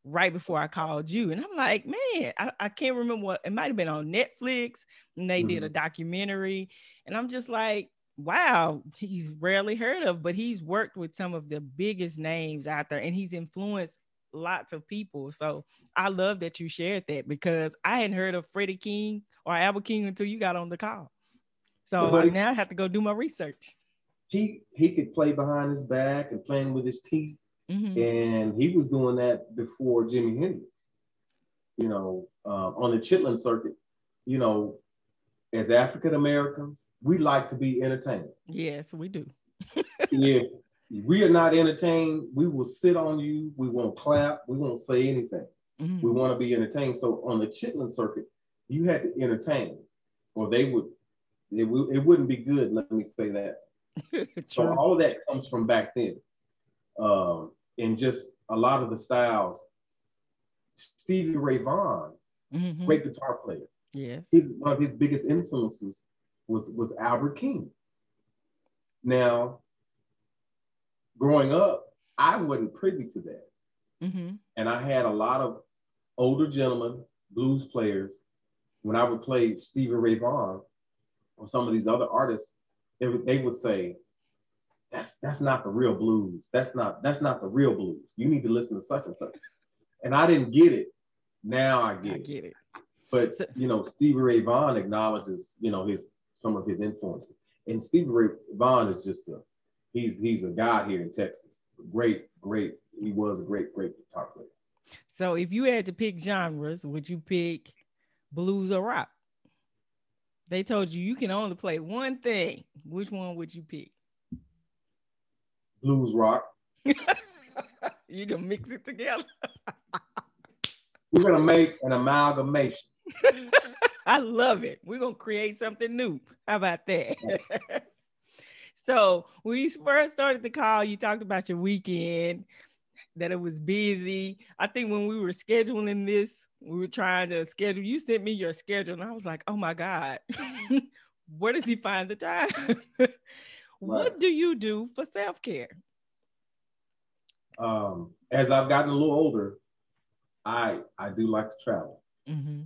right before I called you. And I'm like, man, I, I can't remember what it might have been on Netflix and they mm-hmm. did a mm-hmm. documentary. And I'm just like, wow, he's rarely heard of, but he's worked with some of the biggest names out there and he's influenced lots of people. So I love that you shared that because I hadn't heard of Freddie King or Albert King until you got on the call. So now I have to go do my research. He he could play behind his back and playing with his teeth. Mm-hmm. And he was doing that before Jimi Hendrix. You know, uh, on the Chitlin circuit, you know, as African Americans, we like to be entertained. Yes, we do. if we are not entertained, we will sit on you. We won't clap. We won't say anything. Mm-hmm. We want to be entertained. So on the Chitlin circuit, you had to entertain, or they would. It, w- it wouldn't be good. Let me say that. so all of that comes from back then. Um, and just a lot of the styles. Stevie Ray Vaughan, mm-hmm. great guitar player. Yes. His one of his biggest influences was was Albert King. Now, growing up, I wasn't privy to that. Mm-hmm. And I had a lot of older gentlemen, blues players, when I would play Stevie Ray Vaughan or some of these other artists, they would, they would say, that's that's not the real blues. That's not that's not the real blues. You need to listen to such and such. And I didn't get it. Now I get, I get it. But you know, Stevie Ray Vaughan acknowledges, you know, his some of his influences. And Stevie Ray Vaughan is just a he's he's a guy here in Texas. Great, great. He was a great, great guitar player. So if you had to pick genres, would you pick blues or rock? They told you you can only play one thing. Which one would you pick? Blues rock. you just mix it together. We're gonna make an amalgamation. I love it. We're gonna create something new. How about that? so when we first started the call, you talked about your weekend, that it was busy. I think when we were scheduling this, we were trying to schedule. You sent me your schedule, and I was like, "Oh my god, where does he find the time?" What do you do for self care? Um, as I've gotten a little older, I I do like to travel. Mm-hmm.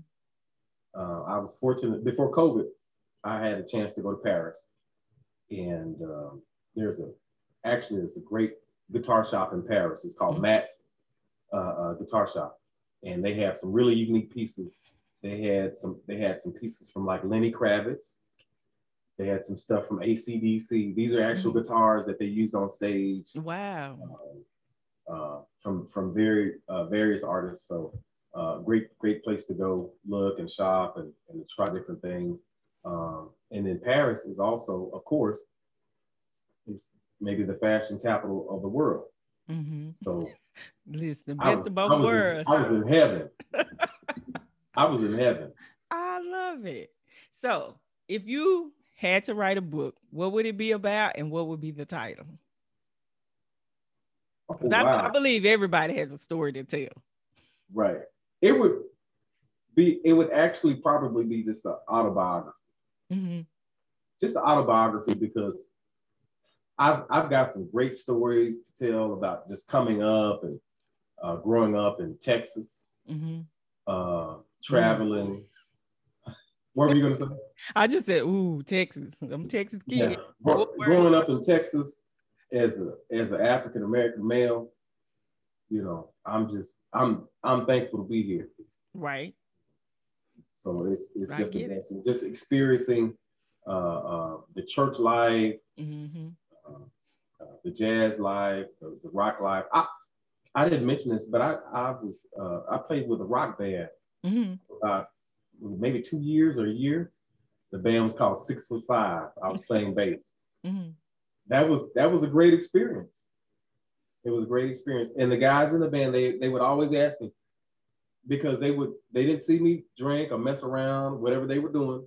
Uh, I was fortunate before COVID. I had a chance to go to Paris, and um, there's a actually there's a great guitar shop in Paris. It's called mm-hmm. Matt's uh, uh, Guitar Shop, and they have some really unique pieces. They had some they had some pieces from like Lenny Kravitz. They had some stuff from ACDC. These are actual mm-hmm. guitars that they used on stage. Wow. Uh, uh, from from very uh, various artists. So uh, great, great place to go look and shop and, and try different things. Um, and then Paris is also, of course, is maybe the fashion capital of the world. Mm-hmm. So, listen, best was, of both worlds. I was in heaven. I was in heaven. I love it. So, if you had to write a book, what would it be about, and what would be the title? Oh, wow. I, I believe everybody has a story to tell. Right. It would be. It would actually probably be just an autobiography. Mm-hmm. Just an autobiography because I've, I've got some great stories to tell about just coming up and uh, growing up in Texas, mm-hmm. uh, traveling. Mm-hmm. What were you going to say? I just said, "Ooh, Texas! I'm Texas kid." Yeah. growing up in Texas as a as an African American male, you know, I'm just I'm I'm thankful to be here. Right. So it's it's I just a blessing. Just experiencing uh, uh, the church life, mm-hmm. uh, the jazz life, the, the, rock life. I I didn't mention this, but I I was uh, I played with a rock band mm-hmm. about maybe two years or a year. The band was called Six Foot Five. I was playing bass. Mm-hmm. That was that was a great experience. It was a great experience. And the guys in the band, they they would always ask me, because they would they didn't see me drink or mess around, whatever they were doing.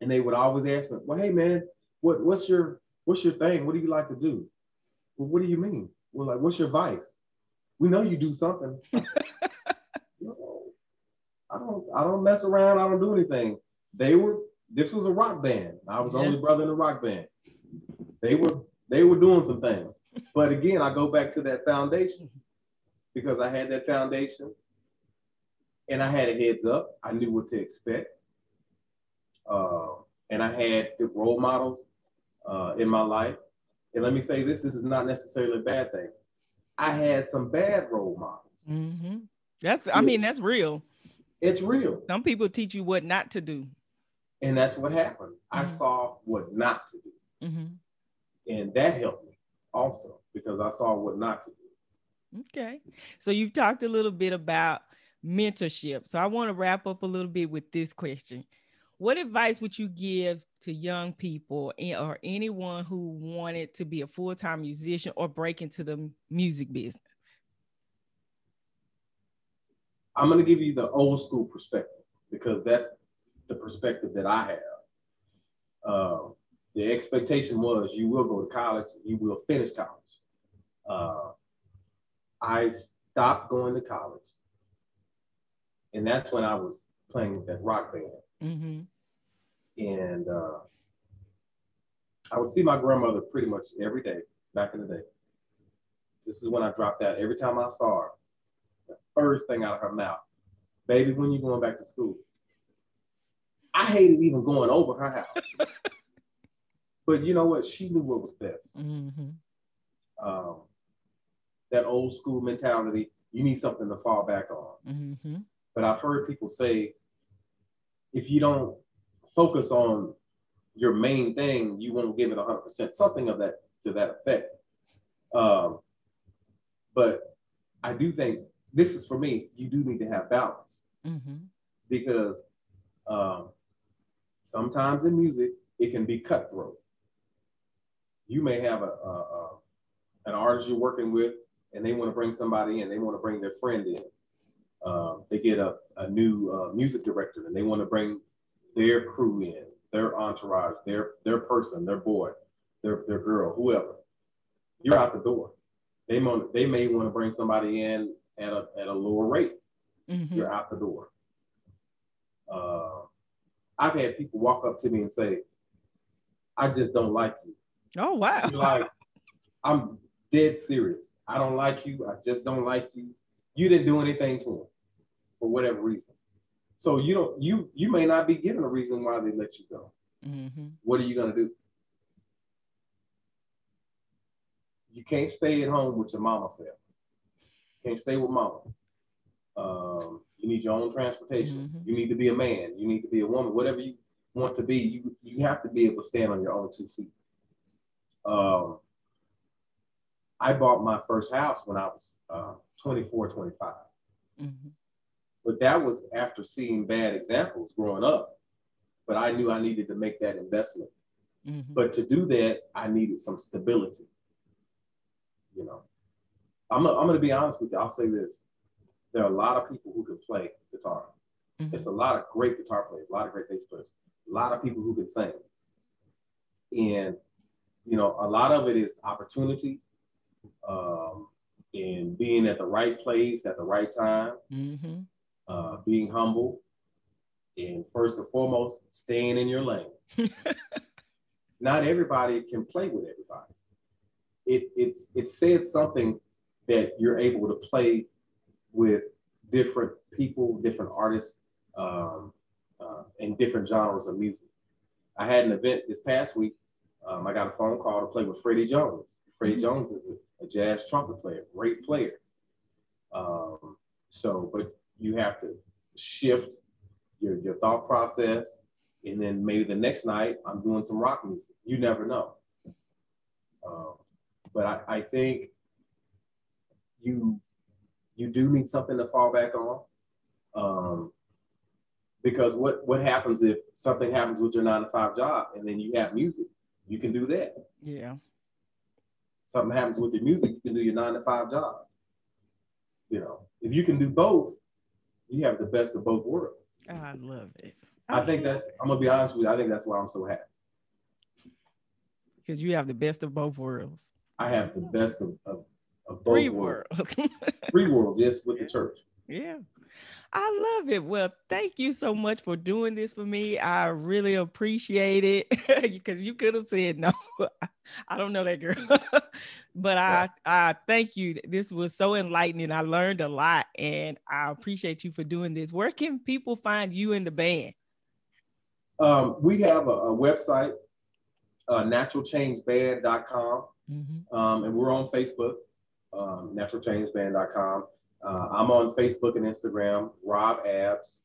And they would always ask me, Well, hey man, what what's your what's your thing? What do you like to do? Well, what do you mean? Well, like, what's your vice? We know you do something. no, I don't I don't mess around, I don't do anything. They were this was a rock band. I was yeah. the only brother in the rock band. They were they were doing some things. But again, I go back to that foundation because I had that foundation and I had a heads up. I knew what to expect. Uh, and I had good role models uh, in my life. And let me say this: this is not necessarily a bad thing. I had some bad role models. Mm-hmm. That's, I mean, that's real. It's real. Some people teach you what not to do. And that's what happened. Mm-hmm. I saw what not to do. Mm-hmm. And that helped me also because I saw what not to do. Okay. So you've talked a little bit about mentorship. So I want to wrap up a little bit with this question. What advice would you give to young people or anyone who wanted to be a full-time musician or break into the music business? I'm going to give you the old school perspective because that's the perspective that I have. Uh, the expectation was you will go to college, you will finish college. Uh, I stopped going to college and that's when I was playing with that rock band. Mm-hmm. And uh, I would see my grandmother pretty much every day back in the day. This is when I dropped out. Every time I saw her, the first thing out of her mouth, baby, when you going back to school? I hated even going over her house. but you know what? She knew what was best. Mm-hmm. Um, that old school mentality, you need something to fall back on. Mm-hmm. But I've heard people say, if you don't focus on your main thing, you won't give it 100%, something of that to that effect. Um, but I do think this is for me, you do need to have balance mm-hmm. because um, sometimes in music, it can be cutthroat. You may have a, a, a an artist you're working with and they want to bring somebody in, they want to bring their friend in. Um, they get a, a new uh, music director and they want to bring their crew in, their entourage, their their person, their boy, their their girl, whoever. You're out the door. They may they may want to bring somebody in at a at a lower rate. Mm-hmm. You're out the door. Uh, I've had people walk up to me and say, "I just don't like you." Oh wow! like, I'm dead serious. I don't like you. I just don't like you. You didn't do anything to him for whatever reason. So you don't you you may not be given a reason why they let you go. Mm-hmm. What are you gonna do? You can't stay at home with your mama family. Can't stay with mama. Um, you need your own transportation. Mm-hmm. You need to be a man. You need to be a woman. Whatever you want to be, you you have to be able to stand on your own two feet. Um, I bought my first house when I was uh, 24, 25. Mm-hmm. But that was after seeing bad examples growing up. But I knew I needed to make that investment. Mm-hmm. But to do that, I needed some stability. You know, I'm, a, I'm going to be honest with you. I'll say this. There are a lot of people who can play guitar. Mm-hmm. It's a lot of great guitar players, a lot of great bass players, a lot of people who can sing. And, you know, a lot of it is opportunity um, and being at the right place at the right time, mm-hmm. uh, being humble, and first and foremost, staying in your lane. Not everybody can play with everybody. It, it's, it says something that you're able to play with different people, different artists, um, uh, in different genres of music. I had an event this past week. Um, I got a phone call to play with Freddie Jones. Freddie mm-hmm. Jones is a, a, jazz trumpet player, great player. Um, so, but you have to shift your, your thought process. And then maybe the next night I'm doing some rock music. You never know. Um, but I, I think you you do need something to fall back on. Um, because what what happens if something happens with your nine to five job and then you have music? You can do that. Yeah. Something happens with your music, you can do your nine to five job. You know, if you can do both, you have the best of both worlds. I love it. I, I think that's. I'm gonna be honest with you. I think that's why I'm so happy. Because you have the best of both worlds. I have the best of, of, of Three worlds. worlds. Three worlds, yes, with the church. Yeah. I love it. Well, thank you so much for doing this for me. I really appreciate it because you could have said no. I don't know that girl, but yeah. I I thank you. This was so enlightening. I learned a lot, and I appreciate you for doing this. Where can people find you in the band? Um, we have a, a website, uh, naturalchangeband.com, mm-hmm. um, and we're on Facebook, um, naturalchangeband.com. Uh, I'm on Facebook and Instagram, Rob Abbs.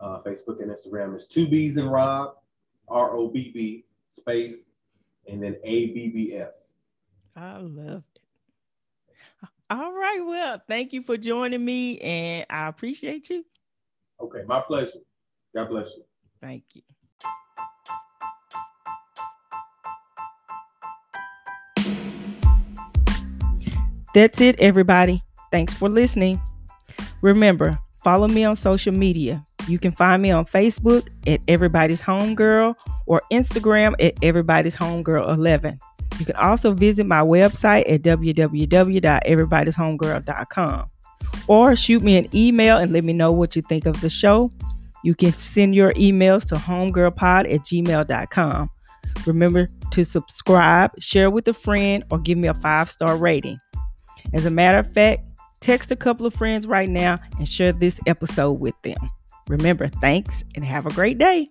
Uh, Facebook and Instagram is two B's in Robb, R O B B space, and then A B B S. I loved it. All right. Well, thank you for joining me, and I appreciate you. Okay, my pleasure. God bless you. Thank you. That's it, everybody. Thanks for listening. Remember, follow me on social media. You can find me on Facebook at Everybody's Homegirl or Instagram at Everybody's Homegirl 11. You can also visit my website at www.everybody'shomegirl.com or shoot me an email and let me know what you think of the show. You can send your emails to homegirlpod at gmail.com. Remember to subscribe, share with a friend, or give me a five star rating. As a matter of fact, Text a couple of friends right now and share this episode with them. Remember, thanks and have a great day.